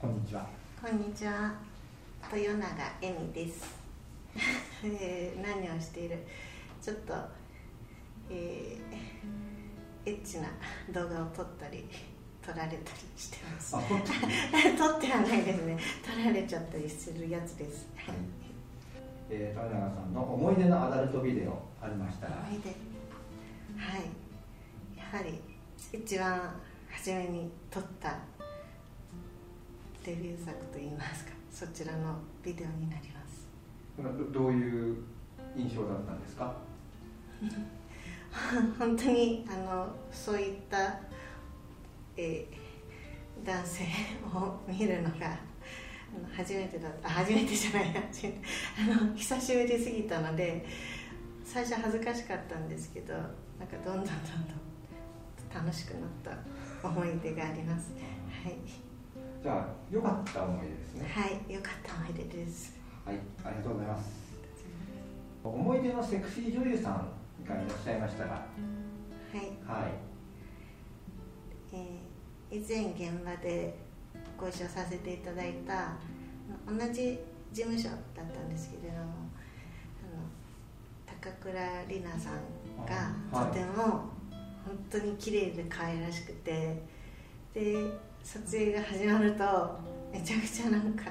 こんにちは。こんにちは。豊永恵美です。えー何をしている？ちょっと、えーエッチな動画を撮ったり、撮られたりしてます。撮ってはないですね。撮られちゃったりするやつです。はいえー、豊永さんの思い出のアダルトビデオありましたら。思い出はいやはり一番初めに撮ったデビュー作といいますかそちらのビデオになります。どどういう印象だったんですか？本当にあのそういった、えー男性を見るのが初めてだった。あ初めてじゃない。あの久しぶりすぎたので最初恥ずかしかったんですけどなんかどんどんどんどん楽しくなった思い出があります。はい、じゃあ、良かった思い出ですね。はい、よかった思い出ですはい、ありがとうございます。思い出のセクシー女優さんがいらっしゃいましたら。はい、はい。えー以前現場でご一緒させていただいた同じ事務所だったんですけれどもあの高倉里奈さんがとても本当に綺麗で可愛らしくてで撮影が始まるとめちゃくちゃなんか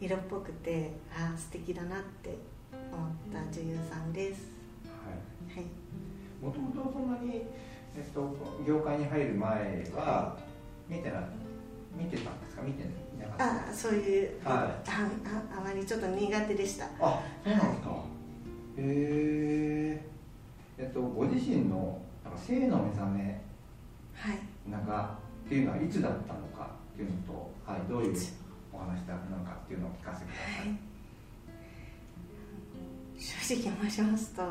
色っぽくてああ素敵だなって思った女優さんですはい。はいもともとそんなに、えっと、業界に入る前は。見てな。見てたんですか、見てなかった。あそういう、はあああまりちょっと苦手でしたあ、そうなんですか。へえ。えっと、ご自身の、なんか性の目覚め。はいなんか、っていうのはいつだったのかっていうのと、はい、どういうお話だったのかっていうのを聞かせてください。正直申しますと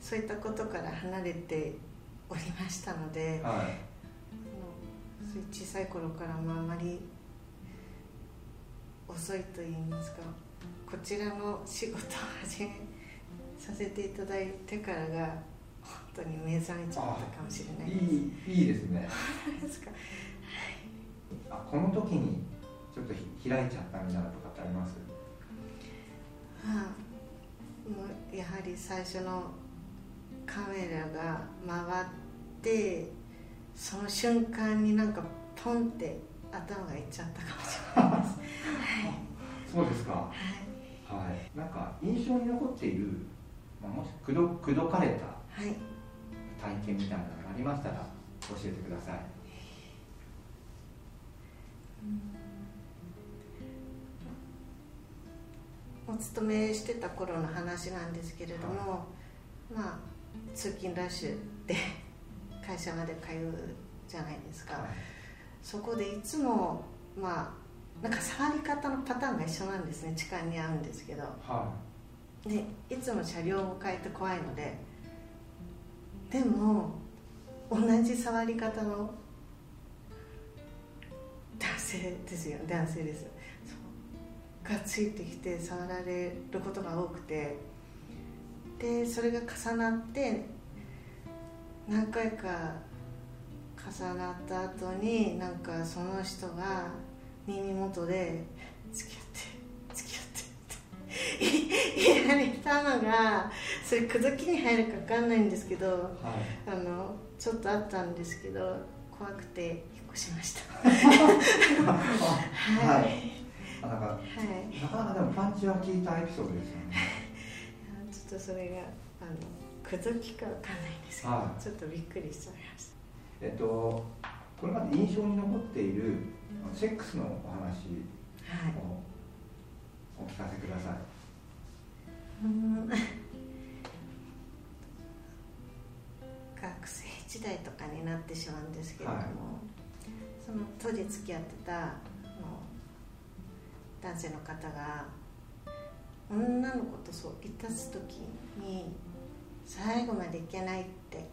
そういったことから離れておりましたので、あはい。のそういう小さい頃からもあまり遅いと言いますかこちらの仕事を始めさせていただいてからが本当に目覚めちゃったかもしれないです。いい、いいですね。ですかあ、この時に。ちょっとひ開いちゃったみたいなとかってあります？まあ、もうやはり最初のカメラが回ってその瞬間になんかポンって頭がいっちゃったかもしれないです。そうですか。はい、はい。なんか印象に残っている。まあ、もし、くど、くどかれたはい、体験みたいなのがありましたら。教えてください。お勤めしてた頃の話なんですけれども、まあ通勤ラッシュで会社まで通うじゃないですか。はい。そこでいつもまあなんか触り方のパターンが一緒なんですね痴漢に合うんですけどはでいつも車両を変えて怖いのででも同じ触り方の男性ですよ。男性です。そう。がついてきて触られることが多くて。でそれが重なって何回か重なった後になんかその人が耳元で「付き合って付き合って」って。言われたのがそれ口説きに入るか分かんないんですけどい。はい。あのちょっとあったんですけど怖くて引っ越しましたは はいい。あなんか、はいなかなかでもパンチは効いたエピソードですよね。ちょっとそれがあの口説きか分かんないんですけど、はいちょっとびっくりしちゃいましたえっと、これまで印象に残っているセックスのお話はいをお聞かせください。うん学生時代とかになってしまうんですけれども、はい。その当時付き合ってた男性の方が女の子とそういたす時に最後までいけないって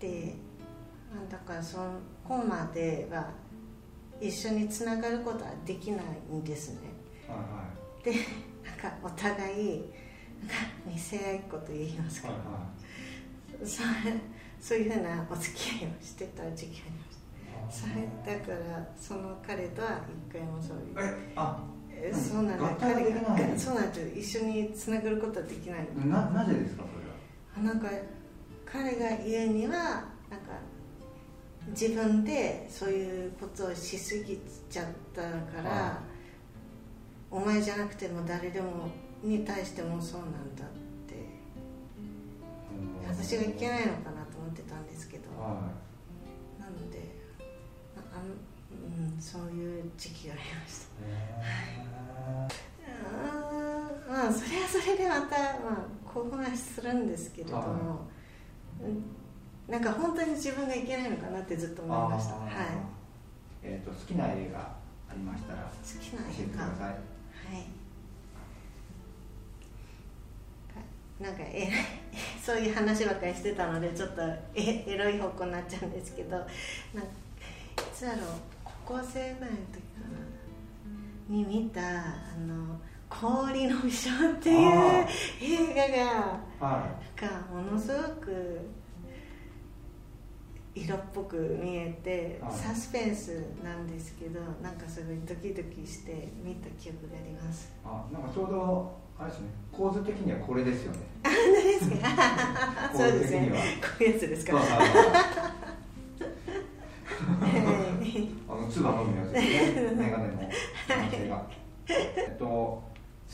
言ってなんだからそのコンマでは一緒につながることはできないんですね。はいはでなんかお互い見せ合いっ子と言いますか、いはいはそうそういうふうなお付き合いをしてた時期ありましい。あそれだからその彼とは一回もそういうえあそうなんだ合体はできないがそうなんですよ。一緒につながることはできないななぜですかそれは？あなんか彼が言うにはなんか自分でそういうことをしすぎちゃったから、はお前じゃなくても誰でもに対してもそうなんだ。って私がいけないのかなと思ってたんですけど。はなのでああの、うん、そういう時期がありました。いへ あーまあそれはそれでまた、まあ、興奮はするんですけれども、はうん。なんか本当に自分がいけないのかなってずっとー思いました。はい。えっ、と好きな映画ありましたら好きな教えて映画はください。い。なんかえそういう話ばっかりしてたのでちょっとえエロい方向になっちゃうんですけどなんかいつだろう高校生ぐらいの時かなに見たあの「氷の美少」っていうあ映画がはがものすごく色っぽく見えてはい。サスペンスなんですけどなんかすごいドキドキして見た記憶があります。いあなんかちょうどあれですね構図的にはこれですよね。何ですか構 そうですね。こういうやつですか。あの唾飲むやつですね。メガネの男性が。えっと好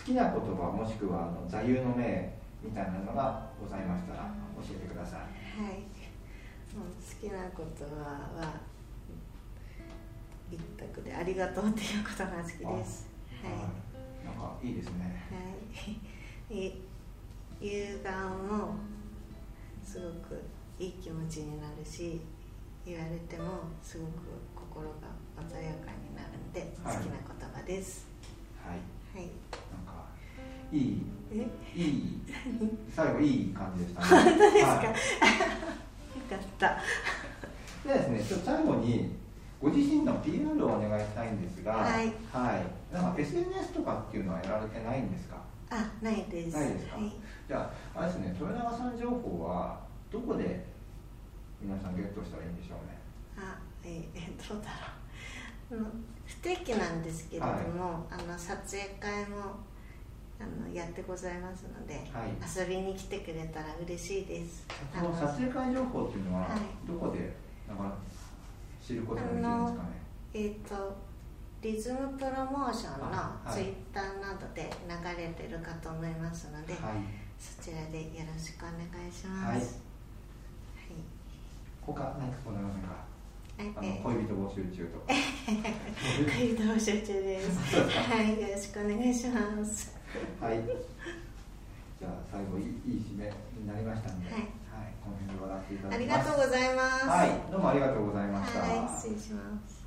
きな言葉もしくはあの座右の銘みたいなのがございましたら教えてください。はい。もう好きな言葉は一択で「ありがとう」っていうことが好きです。はい。いなんかいいですね。はい、い夕顔もすごくいい気持ちになるし言われてもすごく心が鮮やかになるんで好はい。きな言葉です。はい。はい、なんかいいえ？いい最後いい感じでしたね。本当ですか？はい。よかった。でですね、ちょっと最後にご自身の PR をお願いしたいんですが、はい。はい。なんか SNS とかっていうのはやられてないんですか？あないです。ないですか？はい、じゃあ、あれですね、豊永さん情報はどこで皆さんゲットしたらいいんでしょうね？あええどうだろうあの不定期なんですけれども、あの撮影会もあのやってございますので、はい。遊びに来てくれたら嬉しいです。その撮影会情報っていうのははい。どこでなんか知ることができるんですかね？えっ、とリズムプロモーションのあはいツイッターなどで流れてるかと思いますので、はい。そちらでよろしくお願いします。はいはい。他何かございませんか。はいあのえ恋人募集中とか。恋人募集中です。はい、よろしくお願いします。はい。じゃあ最後いいいい締めになりましたので、はいこの辺で終わらせていただありきます。がとうございます。はい、どうもありがとうございました。はい、失礼します。